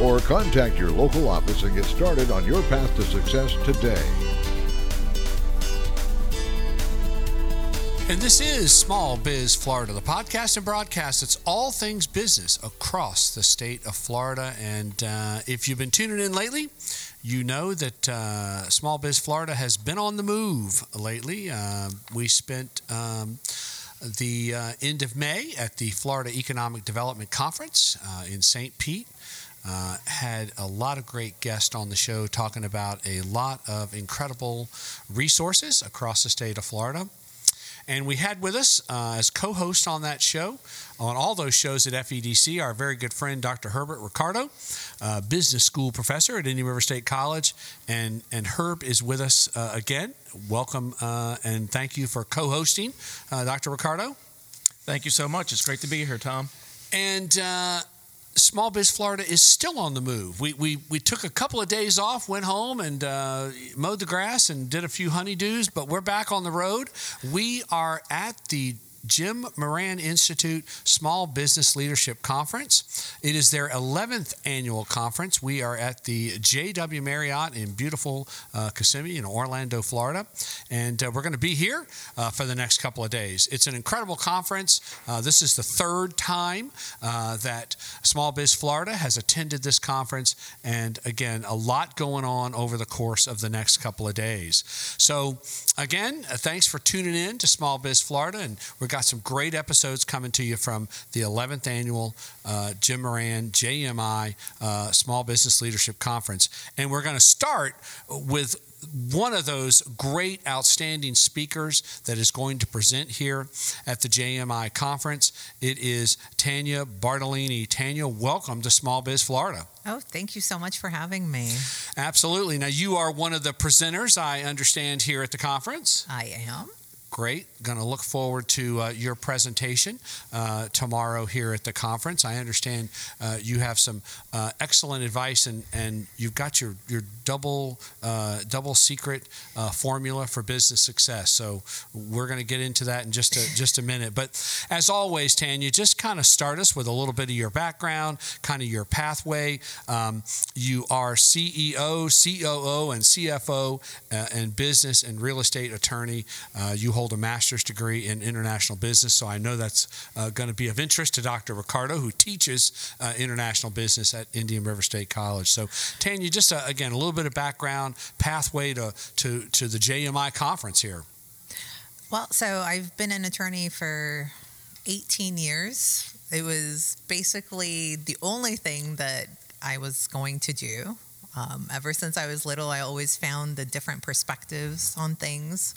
or contact your local office and get started on your path to success today. And this is Small Biz Florida, the podcast and broadcast. It's all things business across the state of Florida. And uh, if you've been tuning in lately, you know that uh, Small Biz Florida has been on the move lately. Uh, we spent um, the uh, end of May at the Florida Economic Development Conference uh, in St. Pete. Uh, had a lot of great guests on the show talking about a lot of incredible resources across the state of Florida. And we had with us uh, as co host on that show, on all those shows at FEDC, our very good friend, Dr. Herbert Ricardo, uh, business school professor at Indian River State College. And, and Herb is with us uh, again. Welcome uh, and thank you for co hosting, uh, Dr. Ricardo. Thank you so much. It's great to be here, Tom. And uh, Small Biz Florida is still on the move. We, we, we took a couple of days off, went home and uh, mowed the grass and did a few honeydews, but we're back on the road. We are at the Jim Moran Institute Small Business Leadership Conference. It is their 11th annual conference. We are at the JW Marriott in beautiful uh, Kissimmee in Orlando, Florida. And uh, we're going to be here uh, for the next couple of days. It's an incredible conference. Uh, this is the third time uh, that Small Biz Florida has attended this conference. And again, a lot going on over the course of the next couple of days. So, again, uh, thanks for tuning in to Small Biz Florida. And we're got some great episodes coming to you from the 11th annual uh, Jim Moran JMI uh, Small Business Leadership Conference. And we're going to start with one of those great, outstanding speakers that is going to present here at the JMI conference. It is Tanya Bartolini. Tanya, welcome to Small Biz Florida. Oh, thank you so much for having me. Absolutely. Now, you are one of the presenters, I understand, here at the conference. I am. Great. Going to look forward to uh, your presentation uh, tomorrow here at the conference. I understand uh, you have some uh, excellent advice and, and you've got your, your double uh, double secret uh, formula for business success. So we're going to get into that in just a, just a minute. But as always, Tanya, just kind of start us with a little bit of your background, kind of your pathway. Um, you are CEO, COO, and CFO and business and real estate attorney. you hold hold a master's degree in international business, so I know that's uh, going to be of interest to Dr. Ricardo, who teaches uh, international business at Indian River State College. So, Tanya, just uh, again a little bit of background, pathway to, to, to the JMI conference here. Well, so I've been an attorney for 18 years. It was basically the only thing that I was going to do. Um, ever since I was little, I always found the different perspectives on things.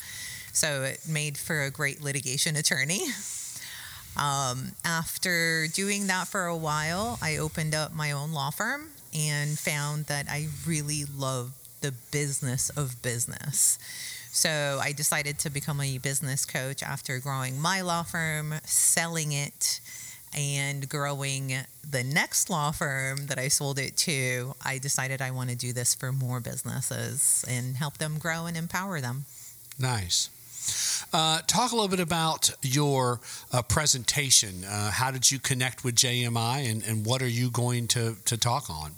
So it made for a great litigation attorney. Um, after doing that for a while, I opened up my own law firm and found that I really love the business of business. So I decided to become a business coach after growing my law firm, selling it, and growing the next law firm that I sold it to. I decided I want to do this for more businesses and help them grow and empower them. Nice. Uh, talk a little bit about your uh, presentation. Uh, how did you connect with JMI and, and what are you going to, to talk on?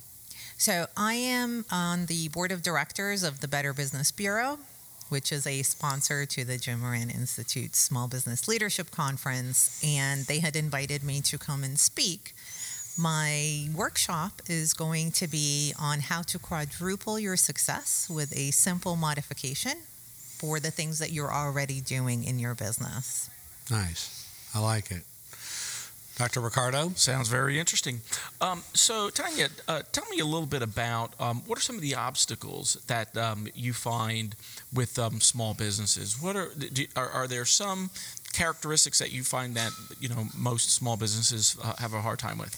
So, I am on the board of directors of the Better Business Bureau, which is a sponsor to the Jim Moran Institute Small Business Leadership Conference, and they had invited me to come and speak. My workshop is going to be on how to quadruple your success with a simple modification for the things that you're already doing in your business. Nice. I like it. Dr. Ricardo? Sounds very interesting. Um, so, Tanya, uh, tell me a little bit about um, what are some of the obstacles that um, you find with um, small businesses? What are, do, are, are there some characteristics that you find that you know most small businesses uh, have a hard time with?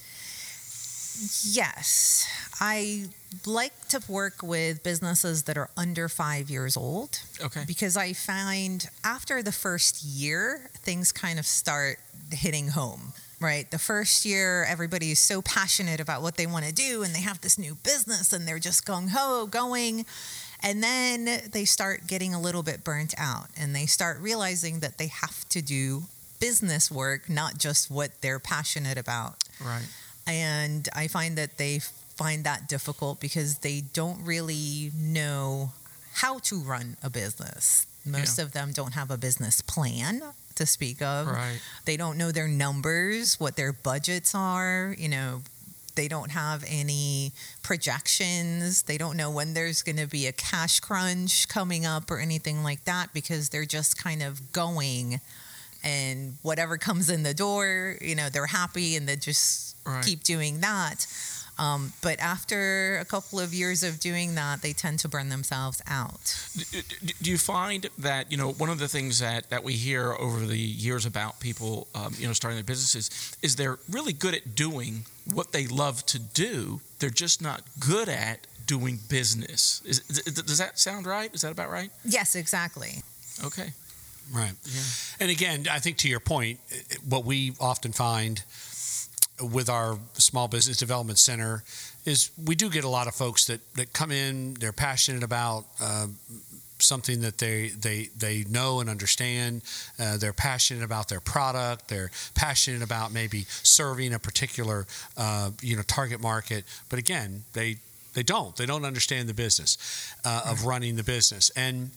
Yes, I like to work with businesses that are under five years old Okay. because I find after the first year, things kind of start hitting home. Right. The first year, everybody is so passionate about what they want to do and they have this new business and they're just gung ho going. And then they start getting a little bit burnt out and they start realizing that they have to do business work, not just what they're passionate about. Right. And I find that they find that difficult because they don't really know how to run a business. Most of them don't have a business plan to speak of. Right. They don't know their numbers, what their budgets are, you know, they don't have any projections. They don't know when there's going to be a cash crunch coming up or anything like that because they're just kind of going and whatever comes in the door, you know, they're happy and they just Right. keep doing that. Um, but after a couple of years of doing that, they tend to burn themselves out. D- d- Do you find that you know one of the things that, that we hear over the years about people um, you know starting their businesses is they're really good at doing what they love to do. They're just not good at doing business. Is, is- does that sound right? Is that about right? Yes, exactly. Okay. Right. Yeah. And again, I think to your point, eh, what we often find with our small business development center is we do get a lot of folks that, that come in, they're passionate about uh, something that they, they, they know and understand. Uh, they're passionate about their product. They're passionate about maybe serving a particular uh, you know target market. But again, they they don't. They don't understand the business uh, of running the business. And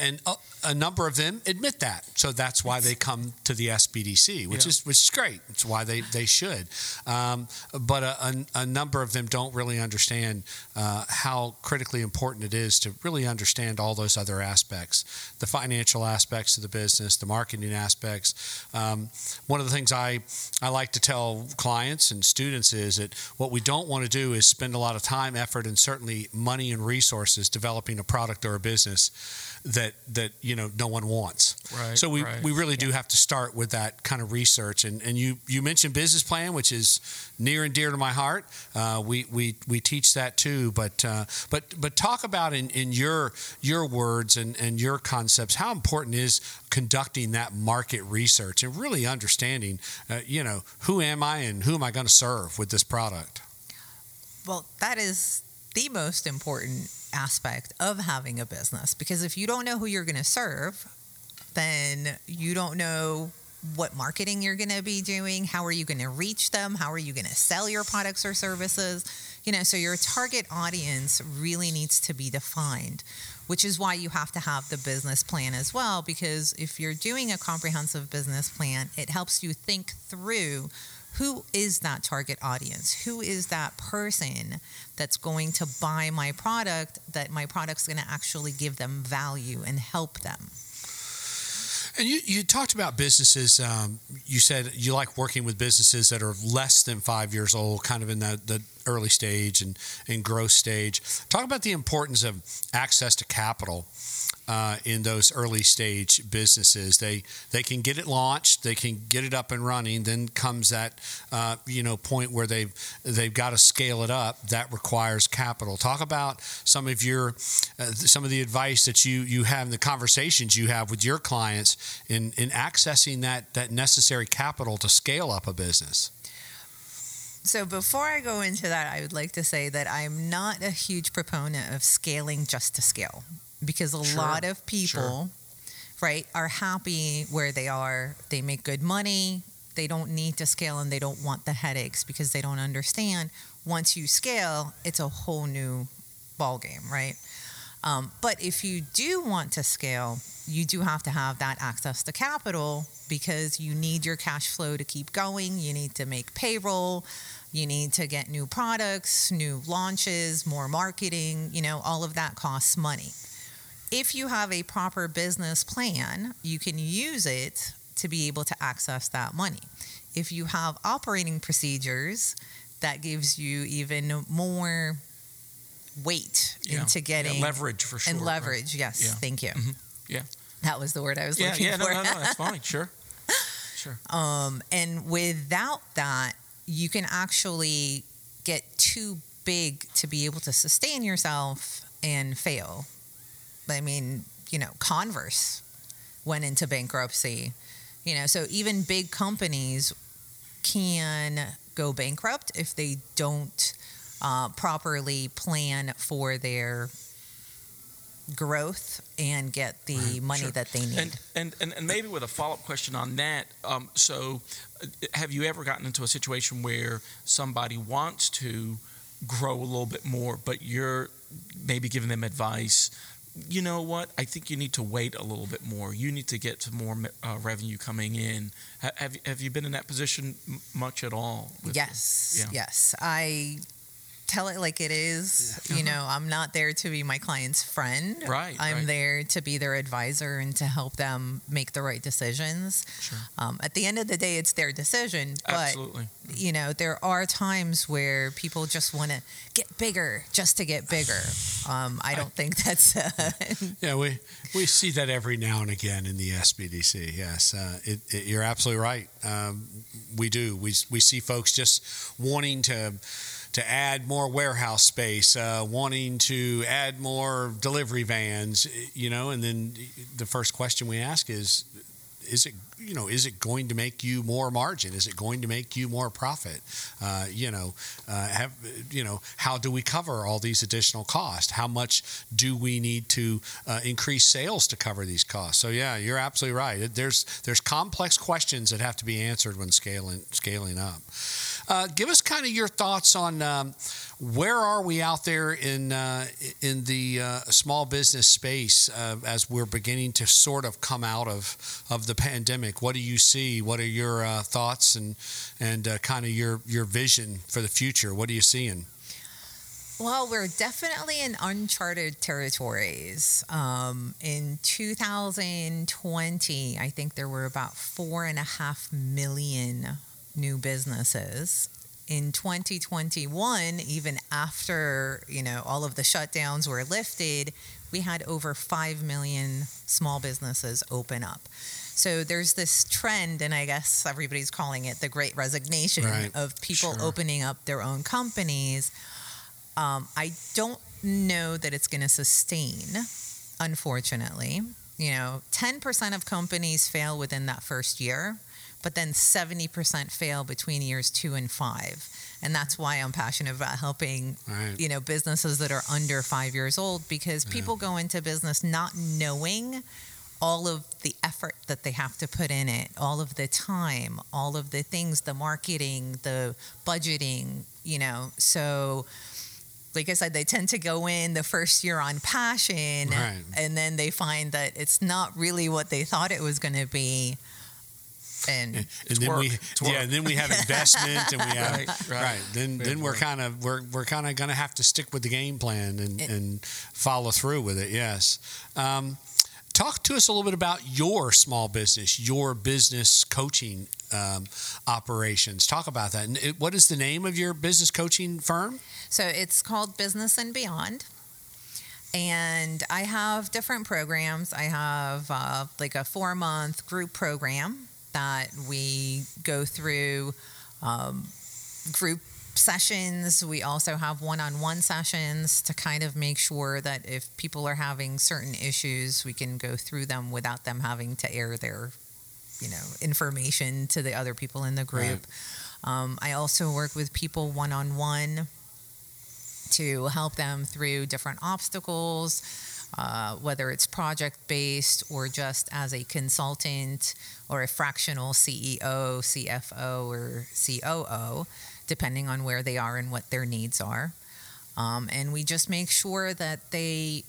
and a, a number of them admit that. So that's why they come to the SBDC, which Yeah. is which is great. It's why they they should. Um, but a, a, a number of them don't really understand uh, how critically important it is to really understand all those other aspects, the financial aspects of the business, the marketing aspects. Um, one of the things I I like to tell clients and students is that what we don't want to do is spend a lot of time, effort, and certainly money and resources developing a product or a business that that you know no one wants. Right, So we, right. we really do have to start with that kind of research. And and you you mentioned business plan, which is near and dear to my heart. Uh, we we we teach that too. But uh, but but talk about in, in your your words and and your concepts how important is conducting that market research and really understanding uh, you know who am I and who am I going to serve with this product. Well, that is the most important aspect of having a business because if you don't know who you're going to serve, then you don't know what marketing you're going to be doing, how are you going to reach them, how are you going to sell your products or services. You know, so your target audience really needs to be defined, which is why you have to have the business plan as well because if you're doing a comprehensive business plan, it helps you think through who is that target audience? Who is that person that's going to buy my product that my product's going to actually give them value and help them? And you, you talked about businesses. Um, you said you like working with businesses that are less than five years old, kind of in the, the early stage and, and growth stage. Talk about the importance of access to capital uh, in those early stage businesses. They they can get it launched, they can get it up and running. Then comes that uh, you know point where they've they've got to scale it up. That requires capital. Talk about some of your uh, some of the advice that you you have, in the conversations you have with your clients in in accessing that that necessary capital to scale up a business. So before I go into that, I would like to say that I'm not a huge proponent of scaling just to scale because a Sure, lot of people, right, are happy where they are. They make good money. They don't need to scale and they don't want the headaches because they don't understand once you scale, it's a whole new ball game, right? Um, but if you do want to scale, you do have to have that access to capital because you need your cash flow to keep going. You need to make payroll. You need to get new products, new launches, more marketing. You know, all of that costs money. If you have a proper business plan, you can use it to be able to access that money. If you have operating procedures, that gives you even more weight Yeah. into getting Yeah, leverage for sure. and right? leverage. Yes, Yeah. thank you. Mhm. Yeah. that was the word I was Yeah, looking yeah, no, for. no, no, that's fine. Sure. Sure. Um, and without that, you can actually get too big to be able to sustain yourself and fail. I mean, you know, Converse went into bankruptcy. You know, so even big companies can go bankrupt if they don't uh, properly plan for their growth and get the money sure. that they need. And, and, and, and maybe with a follow up question on that, um, so uh, have you ever gotten into a situation where somebody wants to grow a little bit more, but you're maybe giving them advice? You know what? I think you need to wait a little bit more. You need to get some more uh, revenue coming in. Ha- Have, have you been in that position m- much at all? Yes, yeah. yes. I tell it like it is. You know, I'm not there to be my client's friend. Right, I'm right. there to be their advisor and to help them make the right decisions. Sure. Um, at the end of the day, it's their decision. But Absolutely. you know, there are times where people just want to get bigger just to get bigger. Um, I don't think that's. Uh, Yeah, we we see that every now and again in the SBDC. Yes, uh, it, it, you're absolutely right. Um, we do. We we see folks just wanting to to add more warehouse space, uh, wanting to add more delivery vans. You know, and then the first question we ask is, is it you know is it going to make you more margin? Is it going to make you more profit? Uh, you know uh, have you know how do we cover all these additional costs? How much do we need to uh, increase sales to cover these costs? So yeah you're absolutely right. There's there's complex questions that have to be answered when scaling scaling up uh, give us kind of your thoughts on um, where are we out there in uh, in the uh, small business space uh, as we're beginning to sort of come out of of the pandemic? What do you see? What are your uh, thoughts and and uh, kind of your your vision for the future? What are you seeing? Well, we're definitely in uncharted territories. Um, in 2020, I think there were about four and a half million new businesses. In 2021, even after you know all of the shutdowns were lifted, we had over five million small businesses open up. So there's this trend, and I guess everybody's calling it the Great Resignation Right. of people Sure. opening up their own companies. Um, I don't know that it's going to sustain, unfortunately. You know, 10% of companies fail within that first year, but then 70% fail between years two and five. And that's why I'm passionate about helping, Right. you know, businesses that are under five years old because people go into business not knowing all of the effort that they have to put in it, all of the time, all of the things, the marketing, the budgeting, you know. So, like I said, they tend to go in the first year on passion, Right. and then they find that it's not really what they thought it was going to be. And And then we. It's yeah, and then we have investment, and we have Right, right. right. Then We then we're kind of we're we're kind of going to have to stick with the game plan and It- and follow through with it. Yes. Um, talk to us a little bit about your small business, your business coaching um, operations. Talk about that. And it, what is the name of your business coaching firm? So it's called Business and Beyond. And I have different programs. I have uh, like a four month group program that we go through um, group sessions. We also have one on one sessions to kind of make sure that if people are having certain issues, we can go through them without them having to air their you know information to the other people in the group. Um, I also work with people one on one to help them through different obstacles, uh, whether it's project based or just as a consultant or a fractional CEO, CFO, or COO, depending on where they are and what their needs are. Um, and we just make sure that they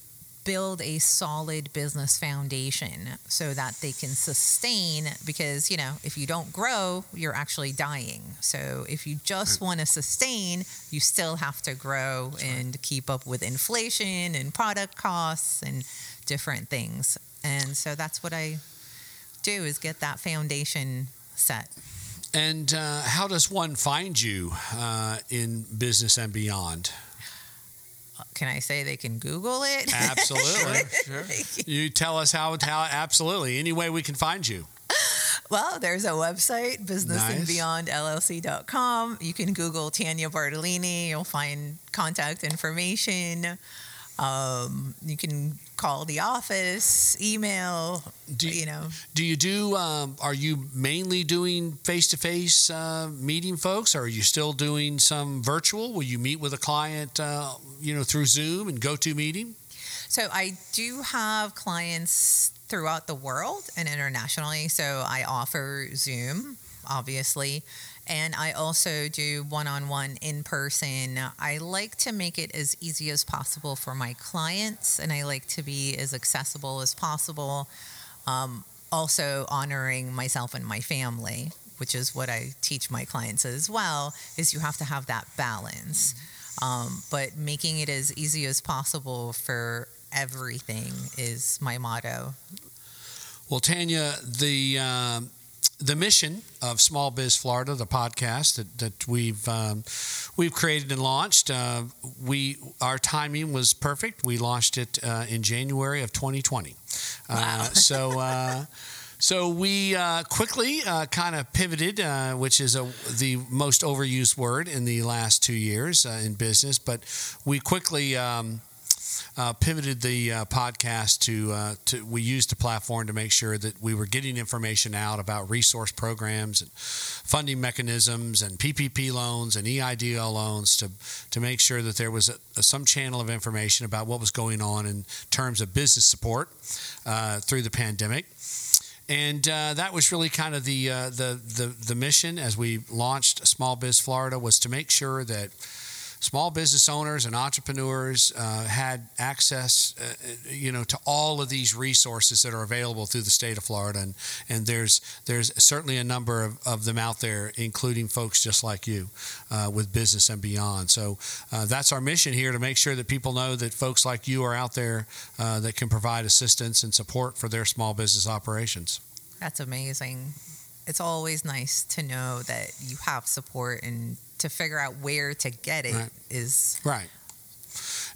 build a solid business foundation so that they can sustain because you know if you don't grow you're actually dying. So if you just want to sustain you still have to grow and keep up with inflation and product costs and different things. And so that's what i do is get that foundation set. And uh, how does one find you uh, in business and beyond? Can i say they can google it Absolutely. Sure. you tell us how, how absolutely any way we can find you. Well, there's a website, businessandbeyondllc.com. You can Google Tanya Bartolini. You'll find contact information. Um, you can call the office, email, Do you know. Do you do? Um, are you mainly doing face-to-face uh, meeting folks, or are you still doing some virtual? Will you meet with a client, uh, you know, through Zoom and GoToMeeting? So I do have clients throughout the world and internationally. So I offer Zoom, obviously, and I also do one-on-one in person. I like to make it as easy as possible for my clients, and I like to be as accessible as possible. Um, also honoring myself and my family, which is what I teach my clients as well. Is you have to have that balance um, but making it as easy as possible for everything is my motto. Well, Tanya, the um, the mission of Small Biz Florida, the podcast that, that we've um, we've created and launched, uh, we our timing was perfect. We launched it uh, in January of 2020. Uh, so. Uh, so we uh, quickly uh, kind of pivoted, uh, which is a, the most overused word in the last two years uh, in business. But we quickly um, uh, pivoted the uh, podcast to, uh, to we used the platform to make sure that we were getting information out about resource programs and funding mechanisms and PPP loans and EIDL loans to to make sure that there was a, some channel of information about what was going on in terms of business support uh, through the pandemic. And uh, that was really kind of the, uh, the the the mission as we launched Small Biz Florida was to make sure that small business owners and entrepreneurs uh, had access, uh, you know, to all of these resources that are available through the state of Florida, and and there's there's certainly a number of, of them out there, including folks just like you, uh, with business and beyond. So uh, that's our mission here to make sure that people know that folks like you are out there uh, that can provide assistance and support for their small business operations. That's amazing. It's always nice to know that you have support and to figure out where to get it is Right.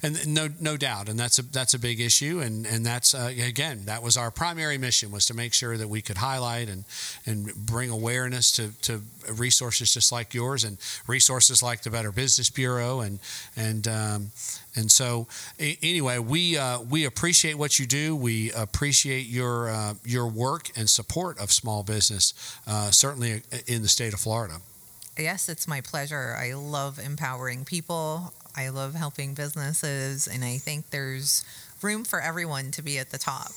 And no, no doubt, and that's a that's a big issue, and and that's uh, again that was our primary mission was to make sure that we could highlight and and bring awareness to, to resources just like yours and resources like the Better Business Bureau and and um, and so anyway we uh, we appreciate what you do. We appreciate your uh, your work and support of small business, uh, certainly in the state of Florida. Yes, it's my pleasure. I love empowering people. I love helping businesses, and I think there's room for everyone to be at the top.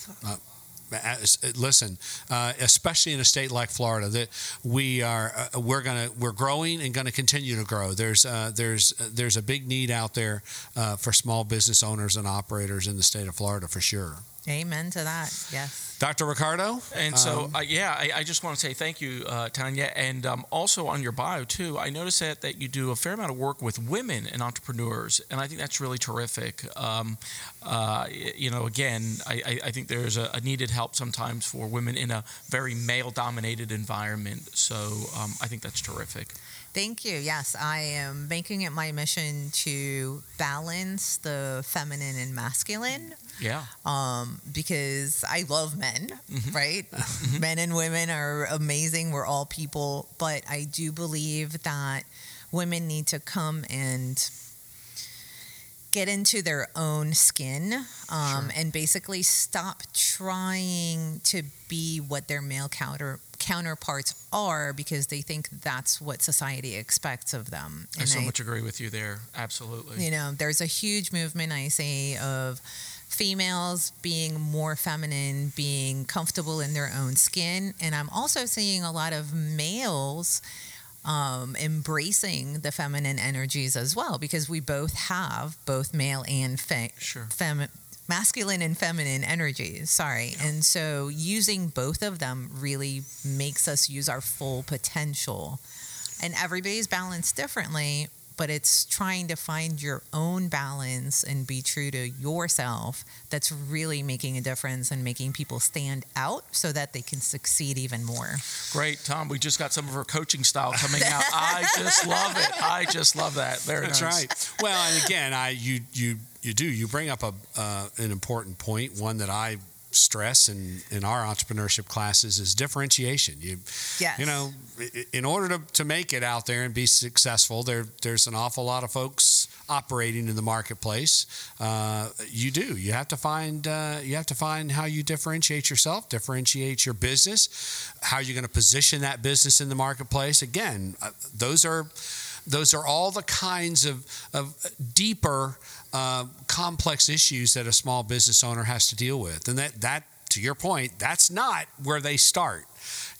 as- listen, uh, especially in a state like Florida, that we are uh, we're gonna we're growing and to continue to grow. There's uh, there's there's a big need out there uh, for small business owners and operators in the state of Florida for sure. Amen to that. Yes. Dr. Ricardo, And so, Um, uh, yeah, I, I just want to say thank you, uh, Tanya. And um, also on your bio, too, I noticed that, that you do a fair amount of work with women and entrepreneurs. And I think that's really terrific. Um, uh, you know, again, I, I, I think there's a, a needed help sometimes for women in a very male dominated environment. So um, I think that's terrific. Thank you. Yes, I am making it my mission to balance the feminine and masculine Yeah. um, because I love men, Mhm. right? men and women are amazing. We're all people. But I do believe that women need to come and get into their own skin um, and basically stop trying to be what their male counter counterparts are because they think that's what society expects of them. I so I- much agree with you there. Absolutely. you know, there's a huge movement I see of females being more feminine, being comfortable in their own skin, and I'm also seeing a lot of males um, embracing the feminine energies as well because we both have both male and fe- Sure. femi- masculine and feminine energies sorry. And so using both of them really makes us use our full potential. And everybody's balanced differently but it's trying to find your own balance and be true to yourself that's really making a difference and making people stand out so that they can succeed even more Great, Tom. We just got some of her coaching style coming out. I just love it. I just love that. Very That's nice. right. Well, and again, I you you you do you bring up a uh, an important point, one that I stress in, in our entrepreneurship classes is differentiation. You, Yes. you know, in order to, to make it out there and be successful, there there's an awful lot of folks operating in the marketplace. Uh, you do. You have to find uh, you have to find how you differentiate yourself, differentiate your business, how you're going to position that business in the marketplace. Again, uh, those are those are all the kinds of, of deeper, uh, complex issues that a small business owner has to deal with. And that, that, to your point, that's not where they start.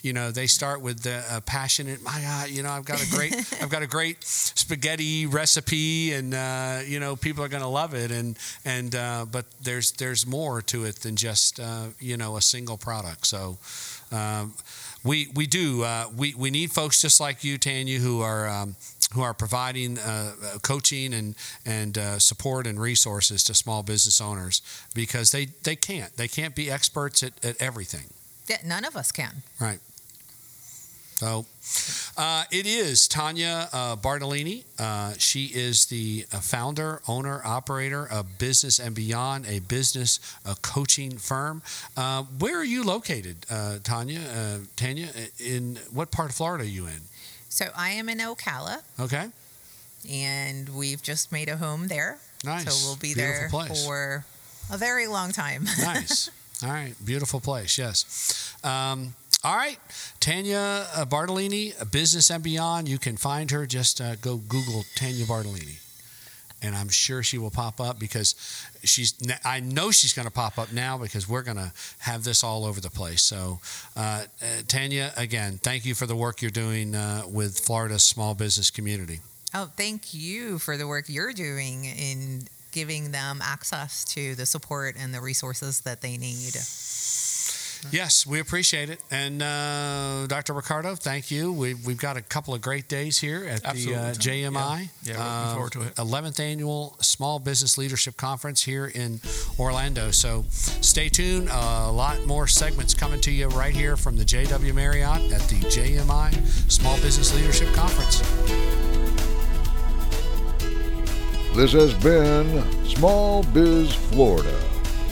You know, they start with the uh, passionate. My God, you know, I've got a great, I've got a great spaghetti recipe, and uh, you know, people are going to love it. And and uh, but there's there's more to it than just uh, you know a single product. So. Um, we we do uh, we we need folks just like you, Tanya, who are um, who are providing uh, coaching and and uh, support and resources to small business owners because they they can't they can't be experts at, at everything. Yeah, none of us can. Right. So uh, it is Tanya uh, Bartolini. Uh, she is the uh, founder, owner, operator of Business and Beyond, a business uh, coaching firm. Uh, where are you located, uh, Tanya? Uh, Tanya, in what part of Florida are you in? So I am in Ocala, Okay, and we've just made a home there. nice. So we'll be Beautiful there place. for a very long time. nice. All right, beautiful place. Yes. Um, all right, Tanya Bartolini, Business and Beyond. You can find her. Just uh, go Google Tanya Bartolini, and I'm sure she will pop up because she's. I know she's going to pop up now because we're going to have this all over the place. So, uh, uh, Tanya, again, thank you for the work you're doing uh, with Florida's small business community. Oh, thank you for the work you're doing in giving them access to the support and the resources that they need. Yes, we appreciate it. And uh, Dr. Ricardo, thank you. We've, we've got a couple of great days here at the uh, JMI. Yeah. Yeah, looking forward to it. 11th Annual Small Business Leadership Conference here in Orlando. So stay tuned. a lot more segments coming to you right here from the JW Marriott at the JMI Small Business Leadership Conference. This has been Small Biz Florida,